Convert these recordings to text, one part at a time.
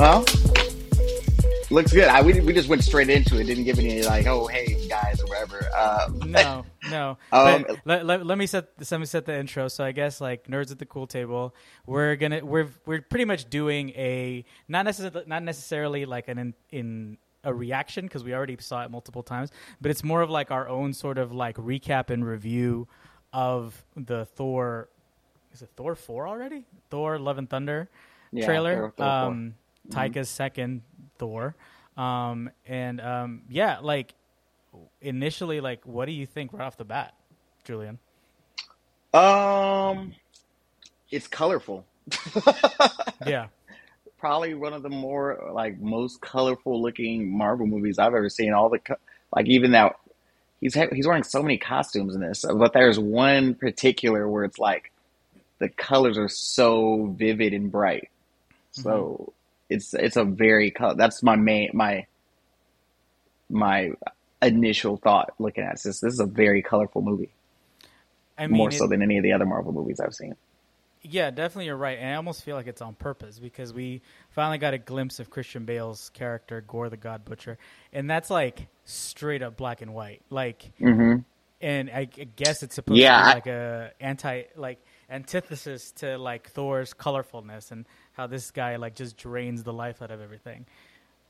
Well, looks good. I we, we just went straight into it. Didn't give any like, oh hey guys or whatever. Um, no, no. Um, let, let, let me set let me set the intro. So I guess like nerds at the cool table, we're gonna we're we're pretty much doing a not necessarily not necessarily like an in, in a reaction because we already saw it multiple times, but it's more of like our own sort of like recap and review of the Thor. Is it Thor four already? Thor Love and Thunder Yeah, trailer. Thor- Thor um, Taika's second Thor. Um, and um, yeah, like initially, like, what do you think right off the bat, Julian? um, it's colorful. Yeah, Probably one of the more like most colorful looking Marvel movies I've ever seen. All the co- like even that he's ha- he's wearing so many costumes in this, but there's one particular where it's like the colors are so vivid and bright. So it's it's a very. That's my main my my initial thought looking at this. This is a very colorful movie, I mean, more so it- than any of the other Marvel movies I've seen. yeah, definitely, you're right. And I almost feel like it's on purpose because we finally got a glimpse of Christian Bale's character, Gore the God Butcher, and that's like straight up black and white. Like, hmm and I, I guess it's supposed Yeah, to be like a anti like antithesis to like Thor's colorfulness and how this guy like just drains the life out of everything.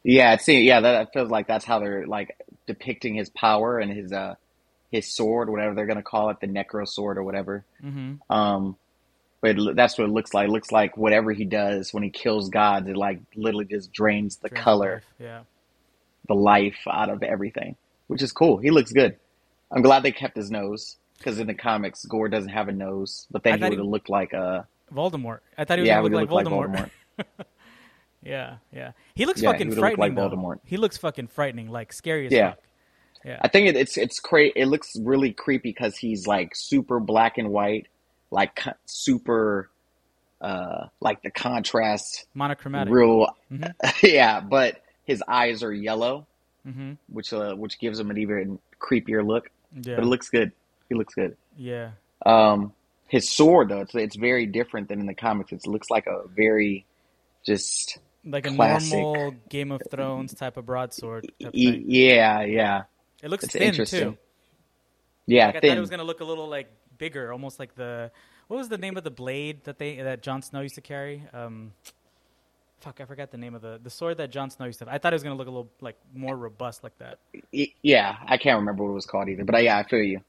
Yeah, it seems, yeah, that feels like that's how they're like depicting his power and his uh his sword, whatever they're gonna call it, the Necro sword or whatever. hmm Um, but it, that's what it looks like. It looks like whatever he does when he kills gods, it like literally just drains the Drains color, life, Yeah. the life out of everything, which is cool. He looks good. I'm glad they kept his nose because in the comics, Gore doesn't have a nose, but I then he would have looked like a Voldemort. I thought he was yeah, gonna would look, look like, like Voldemort. Voldemort. yeah, yeah. He looks Yeah, he fucking look frightening like though. Voldemort. He looks fucking frightening, like scary as Yeah. fuck. Yeah. I think it, it's it's cra- It looks really creepy because he's like super black and white, like super, uh, like the contrast, Monochromatic. real, Mhm. yeah. But his eyes are yellow, hmm which uh, which gives him an even creepier look. Yeah. But it looks good. He looks good. yeah. Um, his sword though, it's it's very different than in the comics. It looks like a very just Like a Classic. normal Game of Thrones type of broadsword. Type e- yeah, yeah, It looks it's thin interesting. too. yeah, Like, I thought it was gonna look a little like bigger, almost like the what was the name of the blade that they that Jon Snow used to carry? Um, fuck, I forgot the name of the the sword that Jon Snow used to. Have. I thought it was gonna look a little like more robust like that. Yeah, I can't remember what it was called either, but uh, yeah, I feel you.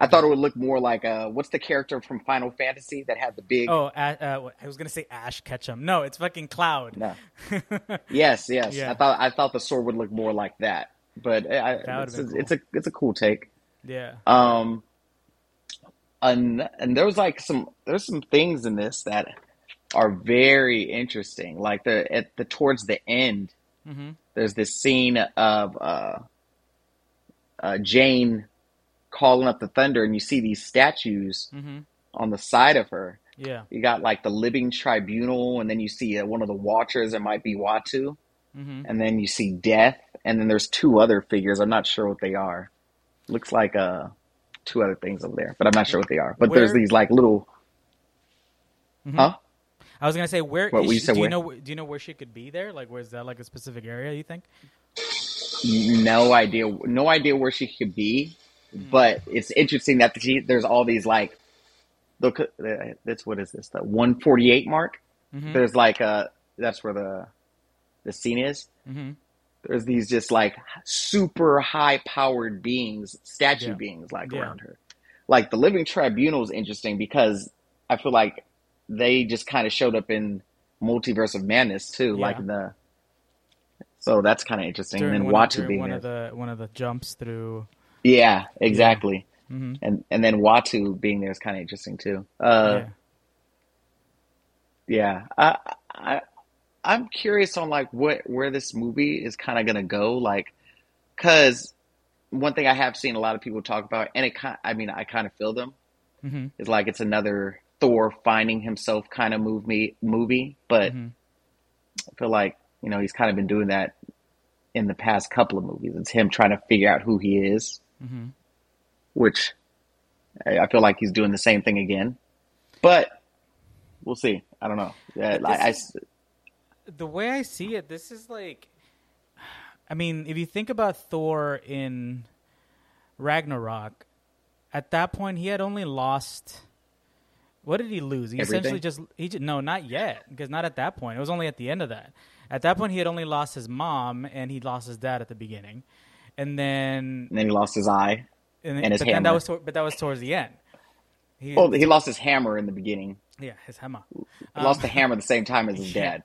I thought it would look more like uh, what's the character from Final Fantasy that had the big? Oh, uh, uh, I was gonna say Ash Ketchum. No, it's fucking Cloud. No. Yes, yes. Yeah. I thought I thought the sword would look more like that, but uh, I, That it's, a, cool. it's a it's a cool take. yeah. Um, and and there was like some there's some things in this that are very interesting. Like the at the towards the end, hmm there's this scene of uh, uh, Jane calling up the thunder, and you see these statues hmm on the side of her. Yeah. You got like the living tribunal, and then you see uh, one of the watchers. It might be Uatu, hmm and then you see death, and then there's two other figures. I'm not sure what they are. Looks like uh two other things over there, but I'm not sure what they are. But there's these like little, Mhm. huh? I was gonna say where What, is she- do you where? know do you know where she could be there? Like, where's that like a specific area? You think? No idea, no idea where she could be. But it's interesting that she, there's all these like, look, uh, that's what is this? The 148 mark. hmm There's like a that's where the the scene is. hmm There's these just like super high powered beings, statue Yeah. beings like Yeah. around her. Like the Living Tribunal is interesting because I feel like they just kind of showed up in Multiverse of Madness too, Yeah. like the. So that's kind of interesting. During and then Uatu being one there. of the one of the jumps through. Yeah, exactly. hmm And and then Uatu being there is kind of interesting too. Uh, yeah. Yeah, I, I, I'm curious on like what where this movie is kind of gonna go, like, cause one thing I have seen a lot of people talk about, and it kind, I mean, I kind of feel them, hmm is like it's another Thor finding himself kind of movie movie, but hmm I feel like you know he's kind of been doing that in the past couple of movies. It's him trying to figure out who he is, hmm which I I feel like he's doing the same thing again, but we'll see. I don't know. Yeah, But I, I the way I see it, this is like, I mean, if you think about Thor in Ragnarok, at that point he had only lost. What did he lose? He Everything? essentially just he ju- no, not yet, because not at that point. It was only at the end of that. At that point, he had only lost his mom and he lost his dad at the beginning, and then And then he lost his eye. and, And his but then that was but that was towards the end. He, Oh, he lost his hammer in the beginning. yeah, his hammer. He lost the um, hammer at the same time as his yeah. dad.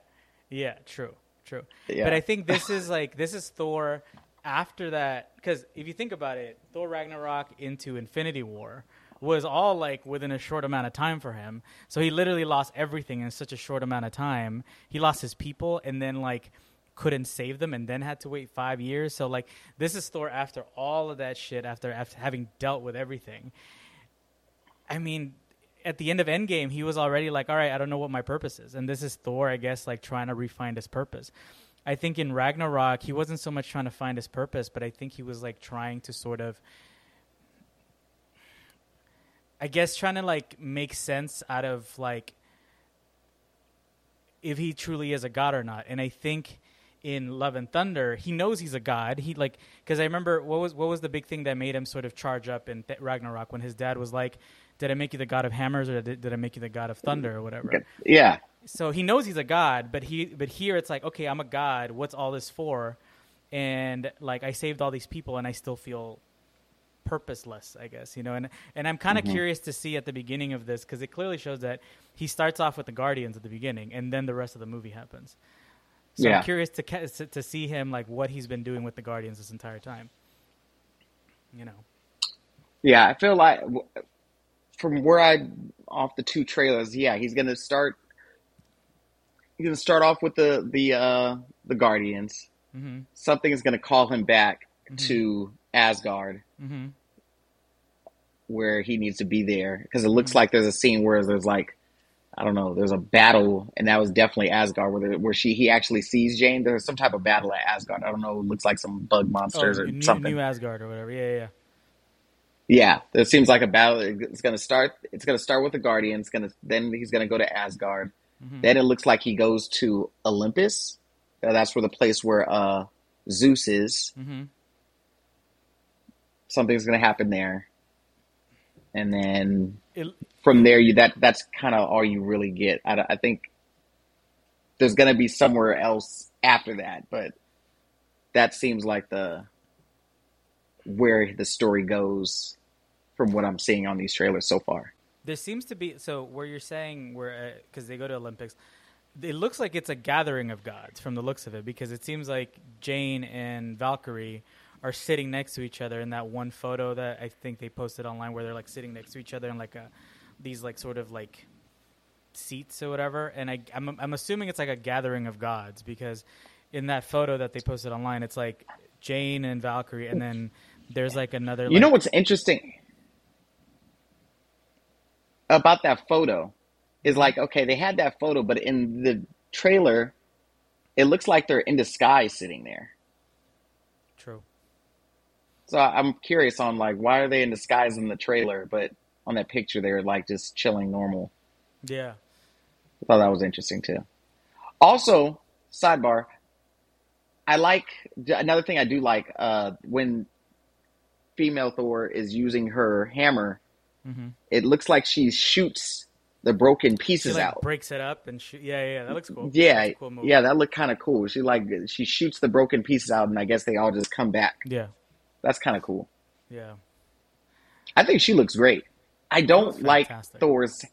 Yeah, true, true. Yeah. But I think this is like this is Thor after that because if you think about it, Thor Ragnarok into Infinity War was all like within a short amount of time for him. So he literally lost everything in such a short amount of time. He lost his people and then like couldn't save them and then had to wait 5 years. So like this is Thor after all of that shit after after having dealt with everything. I mean, at the end of Endgame, he was already like, "All right, I don't know what my purpose is," and this is Thor, I guess, like trying to refine his purpose. I think in Ragnarok, he wasn't so much trying to find his purpose, but I think he was like trying to sort of, I guess, trying to like make sense out of like if he truly is a god or not. And I think in Love and Thunder, he knows he's a god. He like because I remember what was what was the big thing that made him sort of charge up in Th- Ragnarok when his dad was like, "Did I make you the god of hammers or did, did I make you the god of thunder or whatever?" Yeah. So he knows he's a god, but he but here it's like, okay, I'm a god. What's all this for? And like I saved all these people, and I still feel purposeless, I guess, you know. And and I'm kind of mm-hmm. curious to see at the beginning of this because it clearly shows that he starts off with the Guardians at the beginning, and then the rest of the movie happens. So Yeah. I'm curious to to see him like what he's been doing with the Guardians this entire time. You know. Yeah, I feel like from where I off the two trailers, yeah, he's gonna start. He's gonna start off with the the uh, the Guardians. Mm-hmm. Something is gonna call him back to Asgard, Mm-hmm. where he needs to be there, because it looks like there's a scene where there's like, I don't know, there's a battle, and that was definitely Asgard, where there, where she he actually sees Jane. There's some type of battle at Asgard. I don't know. It looks like some bug monsters or Oh, New, something. New Asgard or whatever. Yeah, yeah. yeah. There seems like a battle. It's gonna start. It's gonna start with the Guardians. Gonna then he's gonna go to Asgard. Mm-hmm. Then it looks like he goes to Olympus. Uh, that's where the place where uh, Zeus is. Mm-hmm. Something's gonna happen there, and then It, from there, you that that's kind of all you really get. I, I think there's gonna be somewhere else after that, but that seems like the where the story goes from what I'm seeing on these trailers so far. There seems to be so where you're saying where because uh, they go to Olympics, it looks like it's a gathering of gods from the looks of it because it seems like Jane and Valkyrie are sitting next to each other in that one photo that I think they posted online where they're like sitting next to each other in like a these like sort of like seats or whatever and I I'm I'm assuming it's like a gathering of gods because in that photo that they posted online it's like Jane and Valkyrie and then there's like another You know what's interesting about that photo is like okay, they had that photo, but in the trailer, it looks like they're in disguise sitting there. true So I'm curious on like why are they in disguise in the trailer, but on that picture they're like just chilling normal. yeah I thought that was interesting too. Also, sidebar, I like another thing I do like uh, when female Thor is using her hammer. mm-hmm. It looks like she shoots the broken She pieces like out. breaks it up and shoot. Yeah, yeah, that looks cool. Yeah, cool yeah, that looked kind of cool. She like she shoots the broken pieces out, and I guess they all just come back. yeah, That's kind of cool. yeah. I think she looks great. I don't like. Thor's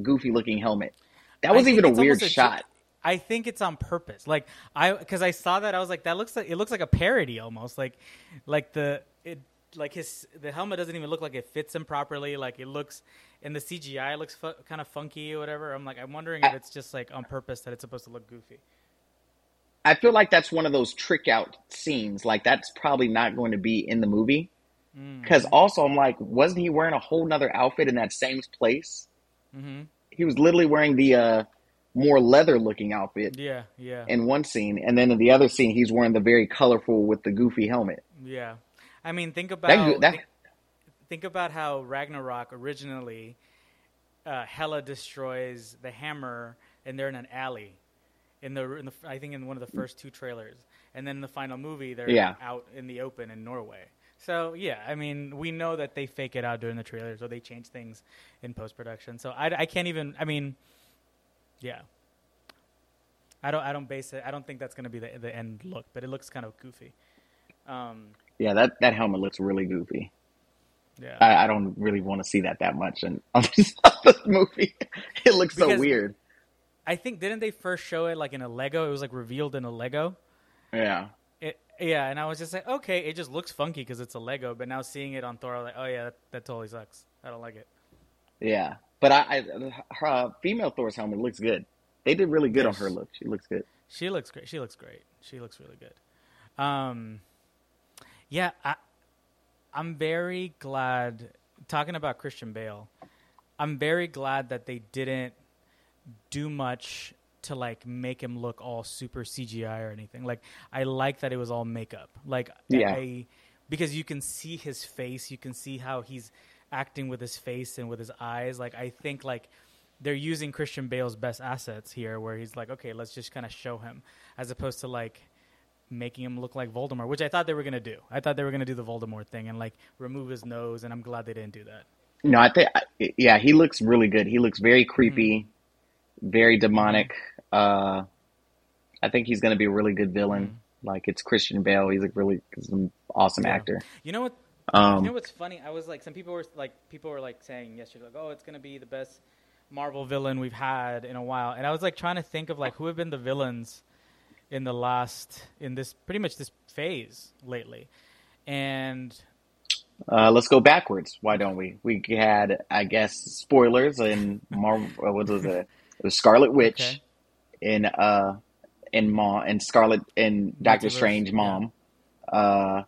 goofy looking helmet. That was even a weird a shot. jo- I think it's on purpose. Like I, because I saw that, I was like, that looks like it looks like a parody almost. Like, like the it, like his the helmet doesn't even look like it fits him properly. Like it looks, in the CGI, looks fu- kind of funky or whatever. I'm like, I'm wondering if I- it's just like on purpose that it's supposed to look goofy. I feel like that's one of those trick out scenes. Like that's probably not going to be in the movie. Mm. Because also, I'm like, wasn't he wearing a whole nother outfit in that same place? Mm-hmm. He was literally wearing the uh, more leather looking outfit Yeah, yeah, in one scene, and then in the other scene, he's wearing the very colorful with the goofy helmet. yeah. I mean, think about That, that think, think about how Ragnarok originally, uh, Hela destroys the hammer, and they're in an alley, in the, in the I think in one of the first two trailers, and then in the final movie they're Yeah. out in the open in Norway. So yeah, I mean we know that they fake it out during the trailers or they change things in post production. So I, I can't even. I mean, yeah. I don't. I don't base it. I don't think that's going to be the the end look, but it looks kind of goofy. Um, Yeah, that that helmet looks really goofy. yeah. I, I don't really want to see that that much in on this, movie. It looks so weird. I think didn't they first show it like in a Lego? It was like revealed in a Lego. Yeah. Yeah, and I was just like, okay, it just looks funky because it's a Lego. But now seeing it on Thor, I'm like, oh yeah, that, that totally sucks. I don't like it. Yeah, but I, I her uh, female Thor's helmet looks good. They did really good on her look. She looks good. She looks great. She looks great. She looks really good. Um, yeah, I, I'm very glad. Talking about Christian Bale, I'm very glad that they didn't do much to like make him look all super CGI or anything. Like I like that it was all makeup. Like Yeah. I, because you can see his face, you can see how he's acting with his face and with his eyes. Like I think like they're using Christian Bale's best assets here, where he's like, okay, let's just kind of show him, as opposed to like making him look like Voldemort, which I thought they were gonna do. I thought they were gonna do the Voldemort thing and like remove his nose, and I'm glad they didn't do that. No, I think yeah, he looks really good. He looks very creepy, Mm-hmm. Very demonic. Uh, I think he's going to be a really good villain. Mm-hmm. Like it's Christian Bale. He's a really he's an awesome Yeah. actor. You know what? Um, you know what's funny? I was like, some people were like, people were like saying yesterday, like, oh, it's gonna be the best Marvel villain we've had in a while, and I was like trying to think of like who have been the villains in the last in this pretty much this phase lately, and uh, let's go backwards. Why don't we? We had, I guess, spoilers in Marvel. what was it? It was Scarlet Witch Okay. in uh in mom and Scarlet in Doctor Multiverse, Strange yeah. mom. Uh,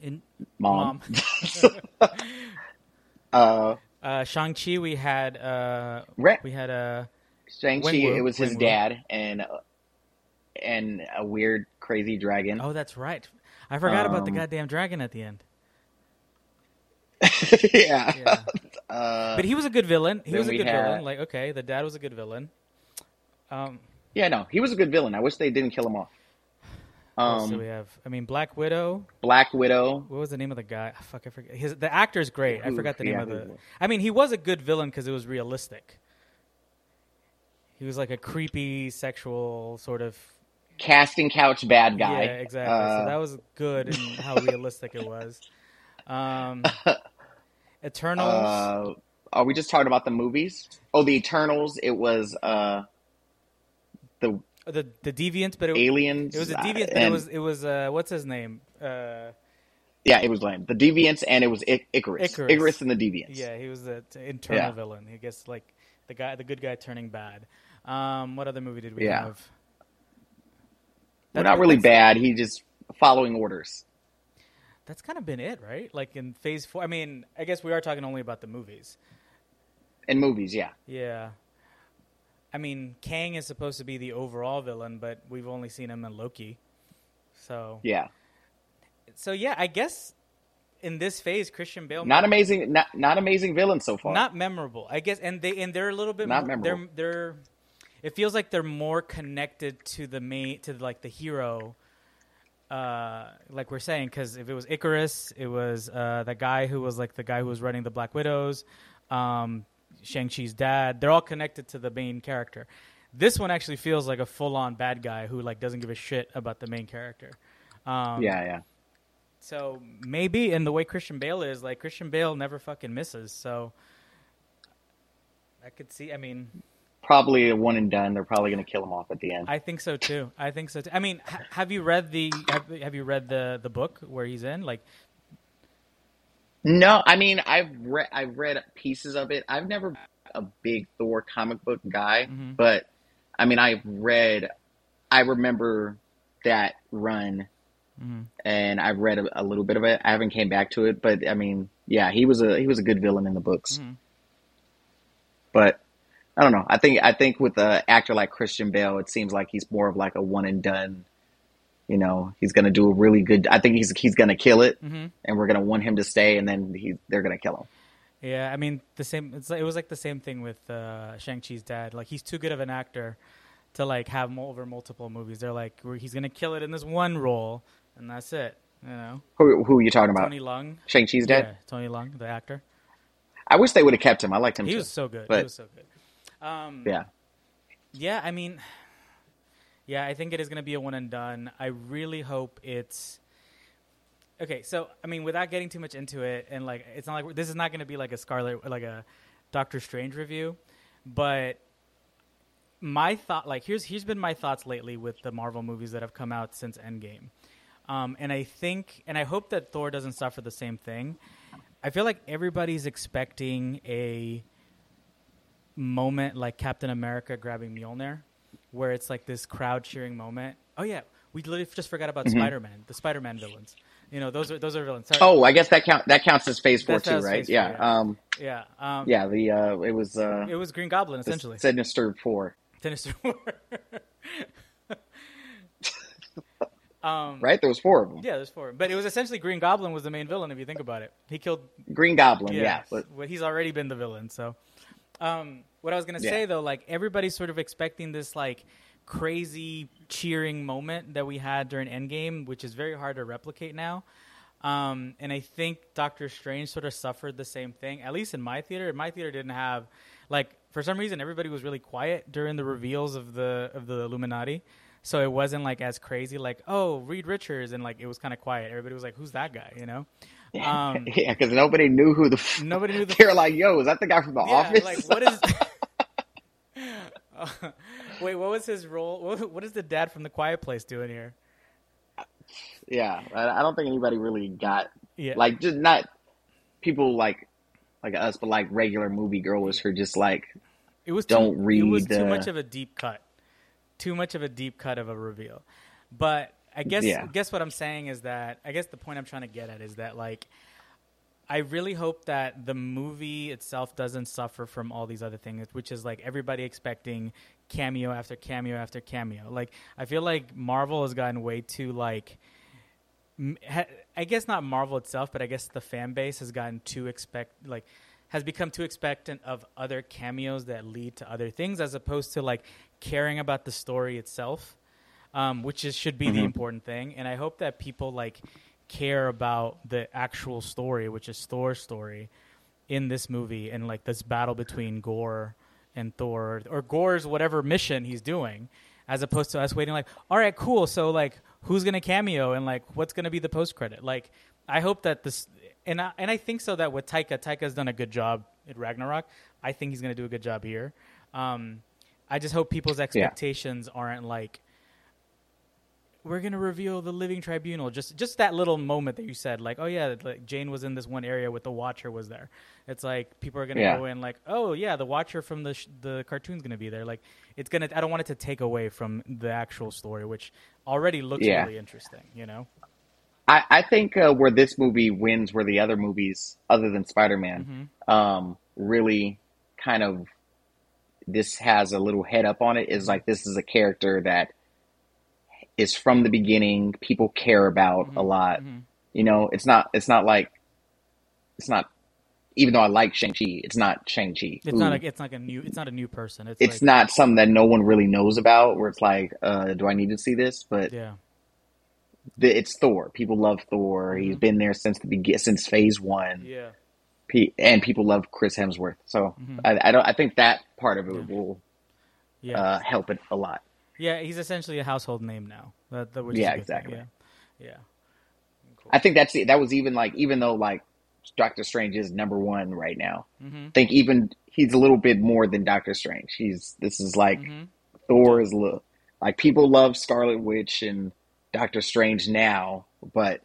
in mom. Mom. uh, uh, Shang Chi, we had uh, we had uh, Shang Chi. It was his Wenwu. dad and uh, and a weird crazy dragon. oh, that's right. I forgot about the Um, goddamn dragon at the end. yeah. Yeah. Uh, But he was a good villain. He was a good had- villain. Like, okay, the dad was a good villain. Um, yeah, no, he was a good villain. I wish they didn't kill him off. What else do Um, we have? I mean, Black Widow. Black Widow. What was the name of the guy? Ah, Fuck, I forget. His the actor's great. I forgot the name yeah, of the. I mean, he was a good villain because it was realistic. He was like a creepy, sexual sort of. Casting couch bad guy. Yeah, exactly. Uh, so that was good in how realistic it was. Um, Eternals. Uh, are we just talking about the movies? Oh, the Eternals. It was uh, the the the Deviant, but it, aliens. it was a Deviant. But it was it was uh, what's his name? Uh, yeah, it was lame. The Deviants and it was I- Icarus. Icarus. and the Deviants. Yeah, he was the internal Yeah. villain. I guess like the guy, the good guy turning bad. Um, what other movie did we Yeah. have? Well, That- not really bad. He just following orders. That's kind of been it, right? Like in Phase Four. I mean, I guess we are talking only about the movies. In movies, yeah. Yeah. I mean, Kang is supposed to be the overall villain, but we've only seen him in Loki. So, Yeah. so yeah, I guess in this phase, Christian Bale Not amazing not not amazing villain so far. not memorable. I guess, and they and they're a little bit Not more, memorable. They're they're. It feels like they're more connected to the main to like the hero. Uh, like we're saying, because if it was Icarus, it was uh, the guy who was like the guy who was running the Black Widows, um, Shang Chi's dad. They're all connected to the main character. This one actually feels like a full on bad guy who like doesn't give a shit about the main character. Um, yeah, yeah. so maybe in the way Christian Bale is, like Christian Bale never fucking misses. So I could see. I mean, Probably a one and done. They're probably going to kill him off at the end. I think so too. I think so too. I mean, ha- have you read the have, have you read the the book where he's in? Like, No, I mean I've read I've read pieces of it. I've never been a big Thor comic book guy, Mhm. but I mean I've read. I remember that run, Mhm. and I've read a, a little bit of it. I haven't came back to it, but I mean, yeah, he was a he was a good villain in the books. Mhm. But I don't know. I think I think with an actor like Christian Bale, it seems like he's more of like a one and done. You know, he's going to do a really good. I think he's he's going to kill it, Mhm. and we're going to want him to stay, and then he they're going to kill him. yeah, I mean the same. It's like, it was like the same thing with uh, Shang Chi's dad. Like he's too good of an actor to like have mo- over multiple movies. They're like we're, he's gonna kill it in this one role, and that's it. You know, Who, who are you talking about? Tony Leung. Shang Chi's dead. Yeah, Tony Leung, the actor. I wish they would have kept him. I liked him. He too. was so good. he was so good. Um, yeah. Yeah, I mean, yeah, I think it is going to be a one and done. I really hope it's okay. So, I mean, without getting too much into it, and like, it's not like this is not going to be like a Scarlet, like a Doctor Strange review, but my thought, like, here's here's been my thoughts lately with the Marvel movies that have come out since Endgame, um, and I think, and I hope that Thor doesn't suffer the same thing. I feel like everybody's expecting a moment like Captain America grabbing Mjolnir, where it's like this crowd cheering moment. Oh yeah, we literally just forgot about Mm-hmm. Spider-Man, the Spider-Man villains. You know, those are those are villains. Sorry. Oh, I guess that count that counts as Phase Four too, right? Phase four, yeah. yeah. Um. yeah, um, Yeah. The uh. It was uh. It was Green Goblin essentially. Sinister Four, Sinister Four. um, right? There was four of them. Yeah, there's four, but it was essentially Green Goblin was the main villain if you think about it. He killed Green Goblin. yeah, Yeah. But well, he's already been the villain. So, um, what I was gonna Yeah. say though, like everybody's sort of expecting this like crazy cheering moment that we had during Endgame, which is very hard to replicate now. Um, and I think Doctor Strange sort of suffered the same thing. At least in my theater, my theater didn't have like for some reason everybody was really quiet during the reveals of the of the Illuminati. So it wasn't like as crazy, like oh Reed Richards, and like it was kind of quiet. Everybody was like, "Who's that guy?" You know. Um, yeah, because nobody knew who the. F- Nobody knew the They were like, "Yo, is that the guy from The yeah, Office?" like what is? Uh, wait, what was his role? What, what is the dad from The Quiet Place doing here? yeah, I, I don't think anybody really got Yeah, like just not people like like us, but like regular movie goers who just like it was don't too, It read, was too uh, much of a deep cut. Too much of a deep cut of a reveal. But I guess Yeah. guess what I'm saying is that I guess the point I'm trying to get at is that like I really hope that the movie itself doesn't suffer from all these other things, which is like everybody expecting cameo after cameo after cameo. Like I feel like Marvel has gotten way too like I guess not Marvel itself, but I guess the fan base has gotten too expect like has become too expectant of other cameos that lead to other things as opposed to like caring about the story itself, um, which is should be the important thing. And I hope that people like care about the actual story, which is Thor's story in this movie and like this battle between Gore and Thor or Gore's whatever mission he's doing, as opposed to us waiting like, all right, cool. So like, who's gonna cameo and like, what's gonna be the post credit? Like, I hope that this and I, and I think so that with Taika, Taika's done a good job at Ragnarok. I think he's gonna do a good job here. Um, I just hope people's expectations aren't like we're gonna reveal the living tribunal. Just just that little moment that you said, like, oh yeah, like Jane was in this one area with the Watcher was there. It's like people are gonna Yeah. go in like, oh yeah, the Watcher from the sh- the cartoon's gonna be there. Like it's gonna. I don't want it to take away from the actual story, which already looks Yeah. really interesting. You know. I, I think uh, where this movie wins, where the other movies, other than Spider Man, Mhm. um, really kind of this has a little head up on it. Is like this is a character that is from the beginning. People care about a Mhm. lot. Mhm. You know, it's not. It's not like. It's not. Even though I like Shang Chi, it's not Shang Chi. It's not like it's not a new. It's not a new person. It's It's like, not something that no one really knows about. Where it's like, uh, do I need to see this? But Yeah. the, it's Thor. People love Thor. He's Mhm. been there since the begin since Phase One. Yeah. Pe- and people love Chris Hemsworth. So Mhm. I, I don't. I think that part of it Yeah. will Yeah. uh, help it a lot. Yeah. He's essentially a household name now. That, that Yeah, good thing. exactly. Yeah. Yeah. Cool. I think that's it. That was even like even though like Doctor Strange is number one right now. mm-hmm. I think even he's a little bit more than Doctor Strange. He's this is like Mhm. Thor is li- like people love Scarlet Witch and Doctor Strange now, but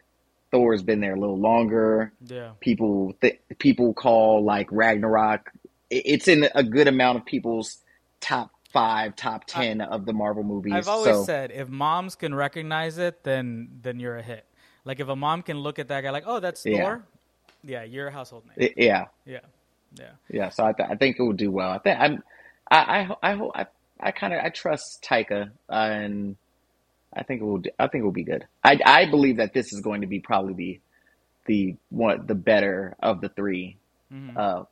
Thor's been there a little longer. Yeah. People th- people call like Ragnarok. It's in a good amount of people's top five, top ten of the Marvel movies. I've always so said if moms can recognize it, then then you're a hit. Like if a mom can look at that guy like, oh, that's. Thor. Yeah, you're a household name. i- yeah, yeah. Yeah. yeah. So I, th- I think it will do well. I think I'm. I I I I, I kind of I trust Taika and I think it will. do- I think it will be good. I I believe that this is going to be probably the the one the better of the three Mhm. uh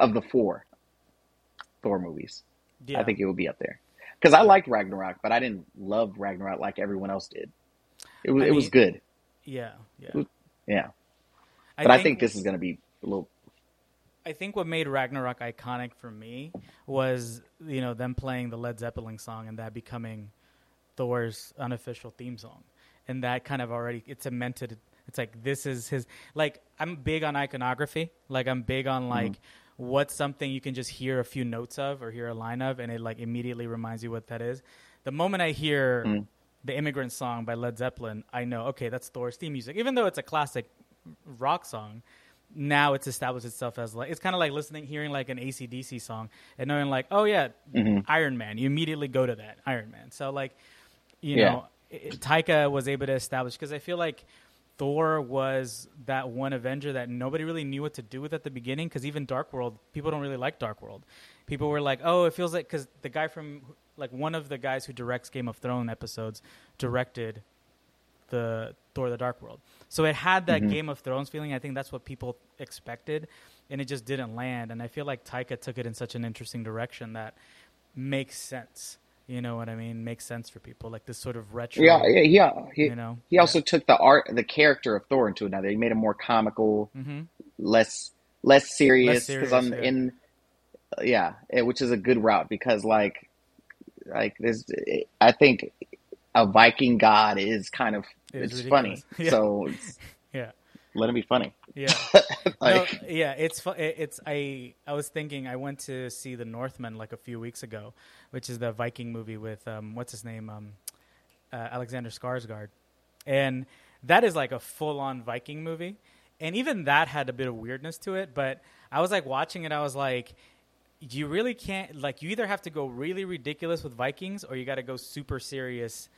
of the four Thor movies. Yeah. I think it will be up there. because I liked Ragnarok, but I didn't love Ragnarok like everyone else did. It was I it was good, Yeah, yeah. yeah. But I think this is going to be a little. I think what made Ragnarok iconic for me was you know them playing the Led Zeppelin song and that becoming Thor's unofficial theme song, and that kind of already it cemented. It's like this is his. Like I'm big on iconography. Like I'm big on like mm-hmm. What's something you can just hear a few notes of or hear a line of, and it like immediately reminds you what that is. The moment I hear Mm. the Immigrant Song by Led Zeppelin, I know okay that's Thor's theme music, even though it's a classic rock song now it's established itself as like it's kind of like listening hearing like an acdc song and knowing like oh yeah Mhm. iron man you immediately go to that iron man so like you Yeah. know taika was able to establish because i feel like thor was that one avenger that nobody really knew what to do with at the beginning because even dark world people don't really like dark world people were like oh it feels like because the guy from like one of the guys who directs game of thrones episodes directed the Thor: The Dark World. So it had that Mhm. Game of Thrones feeling. I think that's what people expected, and it just didn't land. And I feel like Taika took it in such an interesting direction that makes sense. You know what I mean? Makes sense for people like this sort of retro. Yeah, yeah, yeah. He, You know. he also took the art, the character of Thor into another. He made him more comical, mm-hmm. less less serious. Because on yeah. in yeah, it, which is a good route because like like there's I think a Viking god is kind of It it's funny. Yeah. So it's, Yeah. Let it be funny. Yeah. like no, yeah, it's fu- it's I I was thinking I went to see the Northman like a few weeks ago, which is the Viking movie with um what's his name um uh, Alexander Skarsgård, and that is like a full on Viking movie, and even that had a bit of weirdness to it. But I was like watching it, I was like. You really can't like you either have to go really ridiculous with Vikings or you got to go super serious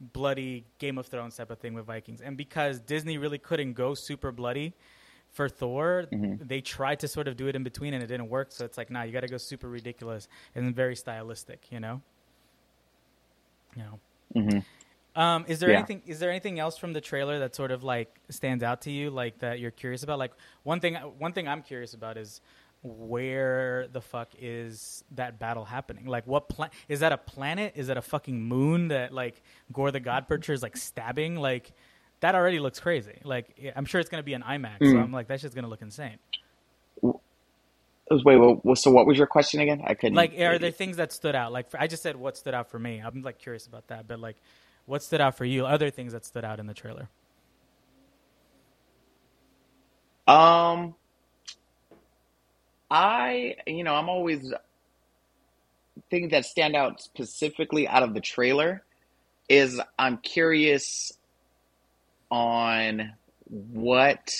bloody Game of Thrones type of thing with Vikings. And because Disney really couldn't go super bloody for Thor, Mhm. they tried to sort of do it in between and it didn't work. So it's like, nah, you got to go super ridiculous and very stylistic, you know? You know. mhm. Um, is there Yeah. anything? Is there anything else from the trailer that sort of like stands out to you, like that you're curious about? Like one thing, one thing I'm curious about is where the fuck is that battle happening? Like, what planet is that? A planet? Is that a fucking moon that like Gore the God Butcher is like stabbing? Like that already looks crazy. Like I'm sure it's gonna be an IMAX, so Mm. I'm like that shit's gonna look insane. Wait, wait, so what was your question again? I couldn't. Like, are there things that stood out? Like, I just said what stood out for me. I'm like curious about that, but like, what stood out for you? Other things that stood out in the trailer. Um, I, you know, I'm always things that stand out specifically out of the trailer is I'm curious on what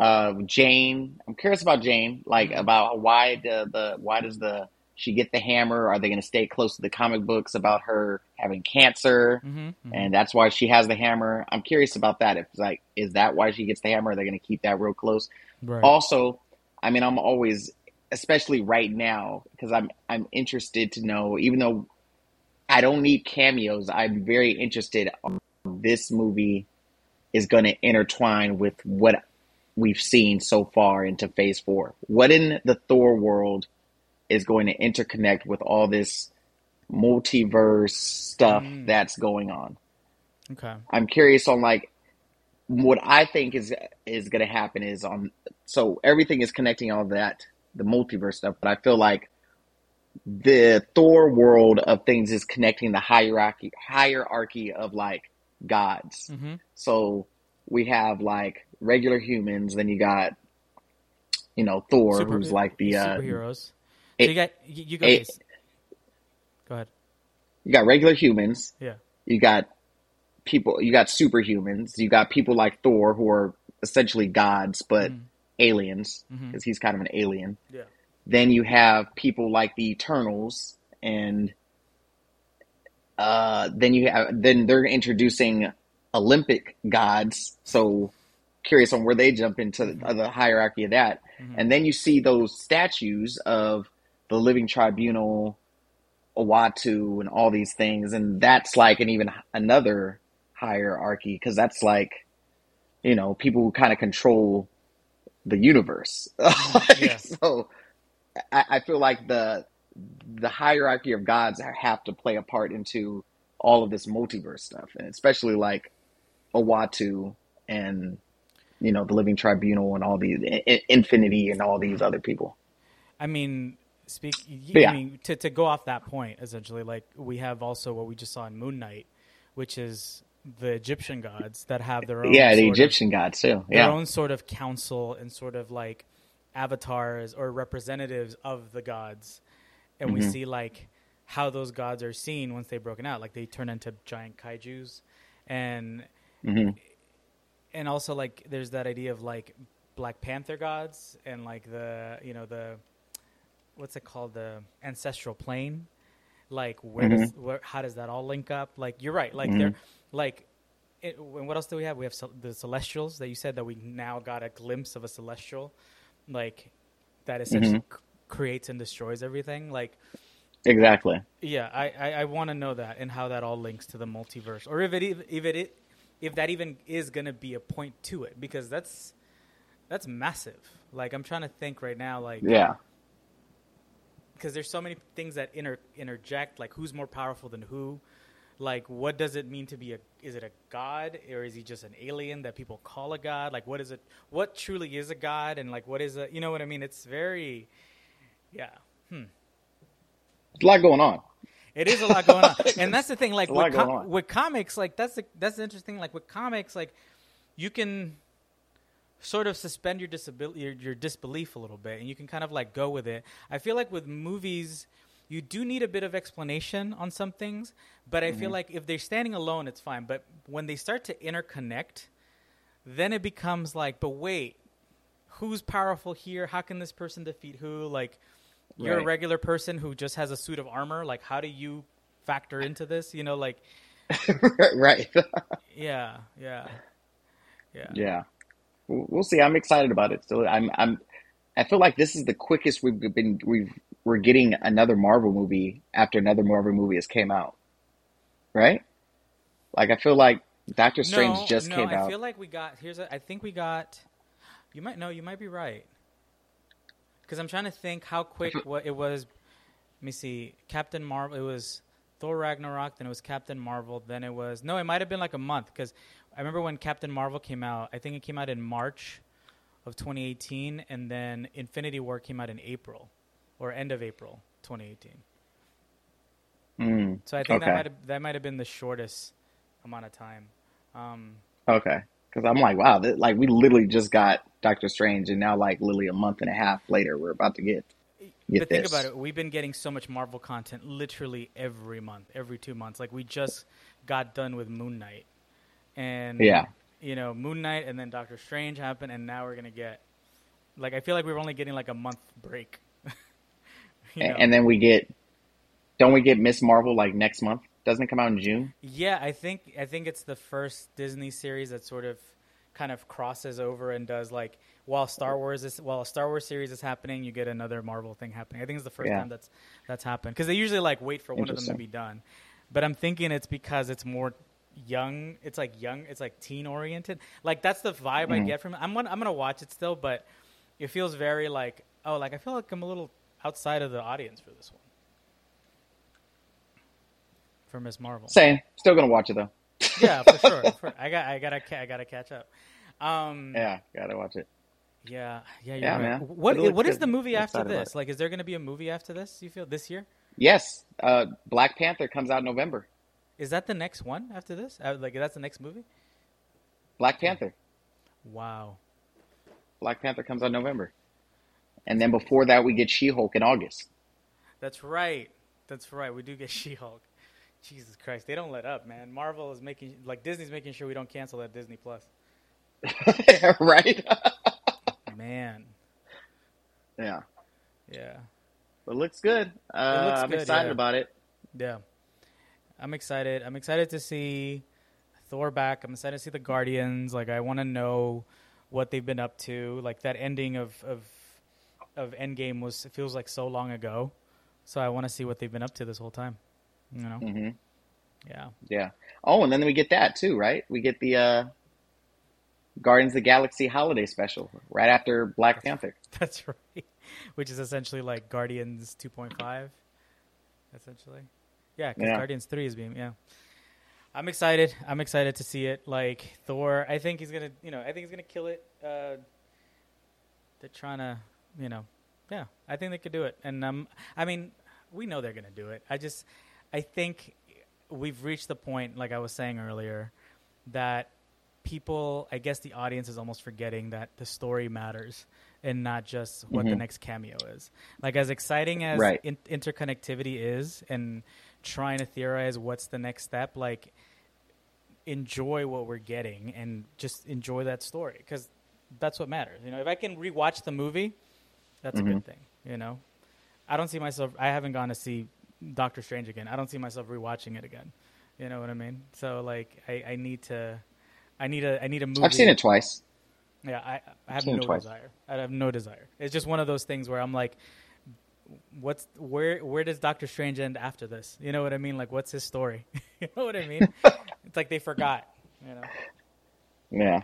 uh Jane. I'm curious about Jane, like Mhm. about why the the why does the she get the hammer? Are they going to stay close to the comic books about her having cancer? Mm-hmm. and that's why she has the hammer. I'm curious about that. If like, is that why she gets the hammer? Are they going to keep that real close? right. Also, I mean, I'm always, especially right now, because I'm I'm interested to know. Even though I don't need cameos, I'm very interested. On this movie is going to intertwine with what we've seen so far into Phase Four. What in the Thor world is going to interconnect with all this multiverse stuff Mm. that's going on? okay. I'm curious on like what I think is is going to happen is on so everything is connecting all that the multiverse stuff, but I feel like the Thor world of things is connecting the hierarchy hierarchy of like gods. Mm-hmm. So we have like regular humans, then you got you know Thor, Super- who's like the uh, superheroes. So you got you, you go. it- go ahead. you got regular humans, Yeah. you got people, you got superhumans, you got people like Thor who are essentially gods, but Mhm. aliens because he's kind of an alien. Yeah. Then you have people like the Eternals, and uh, then you have then they're introducing Olympic gods. So curious on where they jump into the, the hierarchy of that. Mhm. And then you see those statues of the Living Tribunal, Uatu, and all these things, and that's like an even another hierarchy because that's like, you know, people who kind of control the universe. Yeah. So I, I feel like the the hierarchy of gods have to play a part into all of this multiverse stuff, and especially like Uatu and you know the Living Tribunal and all these Infinity and all these other people. I mean, speak. yeah. I mean, to to go off that point, essentially, like we have also what we just saw in Moon Knight, which is the Egyptian gods that have their own Yeah, the sort of- Egyptian gods too. Yeah. their own sort of council and sort of like avatars or representatives of the gods, and we Mhm. see like how those gods are seen once they've broken out. Like they turn into giant kaiju's, and hmm and also like there's that idea of like Black Panther gods and like the you know the what's it called the ancestral plane. Like where does where, how does that all link up? Like you're right. Like they're like. It, and what else do we have? We have cel- the Celestials that you said that we now got a glimpse of a Celestial, like that essentially mm-hmm. c- creates and destroys everything. Like exactly. yeah, I, I, I want to know that and how that all links to the multiverse, or if it if it if that even is going to be a point to it, because that's that's massive. Like I'm trying to think right now, like Yeah, because there's so many things that inter interject, like who's more powerful than who, like what does it mean to be a is it a god or is he just an alien that people call a god? Like what is it? What truly is a god, and like what is a you know what I mean? It's very yeah. Hmm. A lot going on. It is a lot going on, and that's the thing. Like There's a lot with, com- with comics, like that's the that's the interesting. Like with comics, like you can sort of suspend your disability, your, your disbelief a little bit, and you can kind of like go with it. I feel like with movies, you do need a bit of explanation on some things, but I Mm-hmm. feel like if they're standing alone, it's fine. But when they start to interconnect, then it becomes like, but wait, who's powerful here? How can this person defeat who? Like, you're a regular person who just has a suit of armor. Like, how do you factor into this? You know, like, right. yeah, yeah, yeah. yeah. We'll we'll see. I'm excited about it. Still, I'm. I'm. I feel like this is the quickest we've been. We've we're getting another Marvel movie after another Marvel movie has came out. Right. Like I feel like Doctor Strange no, just no, came I out. I feel like we got. Here's. A, I think we got. You might know. You might be right. Because I'm trying to think how quick what it was. Let me see. Captain Marvel. It was Thor Ragnarok. Then it was Captain Marvel. Then it was no. It might have been like a month because I remember when Captain Marvel came out. I think it came out in March of 2018, and then Infinity War came out in April or end of April 2018. Mm, So I think Okay. that might have that might have been the shortest amount of time. Um, okay. Because I'm like, wow, like we literally just got Doctor Strange, and now like literally a month and a half later, we're about to get get but think this. about it. We've been getting so much Marvel content literally every month, every two months. Like we just got done with Moon Knight, and Yeah. you know Moon Knight, and then Doctor Strange happened, and now we're gonna get like I feel like we were only getting like a month break. you know? And then we get, don't we get Miss Marvel like next month? Doesn't it come out in June? Yeah, I think I think it's the first Disney series that sort of kind of crosses over and does like while Star Wars is while a Star Wars series is happening, you get another Marvel thing happening. I think it's the first Yeah. time that's that's happened because they usually like wait for one of them to be done. But I'm thinking it's because it's more young. It's like young. It's like teen oriented. Like that's the vibe I Mhm. get from it. I'm gonna, I'm gonna watch it still, but it feels very like oh like I feel like I'm a little outside of the audience for this one. For Miss Marvel. Same. Still gonna watch it though. yeah, for sure. For, I got, I gotta, I gotta catch up. Um, yeah, gotta watch it. yeah, yeah. Yeah, right. man. What, what is good. the movie after this? Like, is there gonna be a movie after this? You feel this year? Yes, uh, Black Panther comes out in November. Is that the next one after this? Uh, like, that's the next movie? Black Panther. Wow. Black Panther comes out in November. And then before that, we get She Hulk in August. That's right. That's right. We do get She-Hulk. Jesus Christ, they don't let up, man. Marvel is making like Disney's making sure we don't cancel that Disney Plus. right? Man, yeah. yeah. But it looks good. Uh, looks I'm good, excited yeah. about it. Yeah. I'm excited. I'm excited to see Thor back. I'm excited to see the Guardians. Like I want to know what they've been up to. Like that ending of of of Endgame was it feels like so long ago. So I want to see what they've been up to this whole time. You know? hmm Yeah. Yeah. Oh, and then we get that too, right? We get the uh, Guardians of the Galaxy holiday special right after Black Panther. That's right. Which is essentially like Guardians 2.5. essentially. Yeah, because Yeah. Guardians Three is being yeah. I'm excited. I'm excited to see it. Like Thor, I think he's gonna, you know, I think he's gonna kill it. Uh, they're trying to, you know, yeah, I think they could do it. And um, I mean, we know they're gonna do it. I just, I think we've reached the point, like I was saying earlier, that people, I guess the audience is almost forgetting that the story matters and not just what the Mhm. next cameo is. Like as exciting as Right. in- interconnectivity is, and trying to theorize what's the next step, like enjoy what we're getting and just enjoy that story because that's what matters. You know, if I can rewatch the movie, that's a Mhm. good thing. You know, I don't see myself. I haven't gone to see Doctor Strange again. I don't see myself rewatching it again. You know what I mean? So like, I, I need to, I need a, I need a movie. I've seen it twice. Yeah, I, I have no desire. I have no desire. It's just one of those things where I'm like, what's where where does Doctor Strange end after this? You know what I mean? Like, what's his story? you know what I mean? it's like they forgot. You know. Yeah.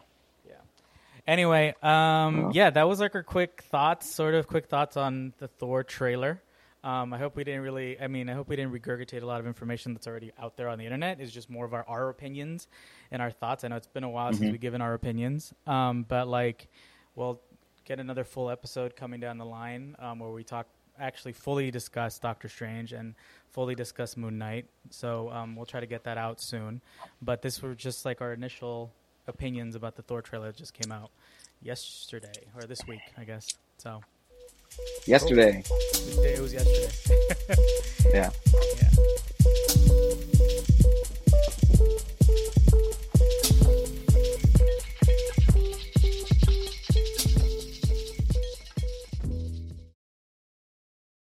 Anyway, um, yeah, that was like our quick thoughts, sort of quick thoughts on the Thor trailer. Um, I hope we didn't really. I mean, I hope we didn't regurgitate a lot of information that's already out there on the internet. It's just more of our, our opinions and our thoughts. I know it's been a while since Mhm. we've given our opinions, um, but like, we'll get another full episode coming down the line um, where we talk actually fully discuss Doctor Strange and fully discuss Moon Knight. So um, we'll try to get that out soon. But this was just like our initial opinions about the Thor trailer that just came out yesterday or this week, I guess. So yesterday. Oh, it was yesterday. yeah. Yeah.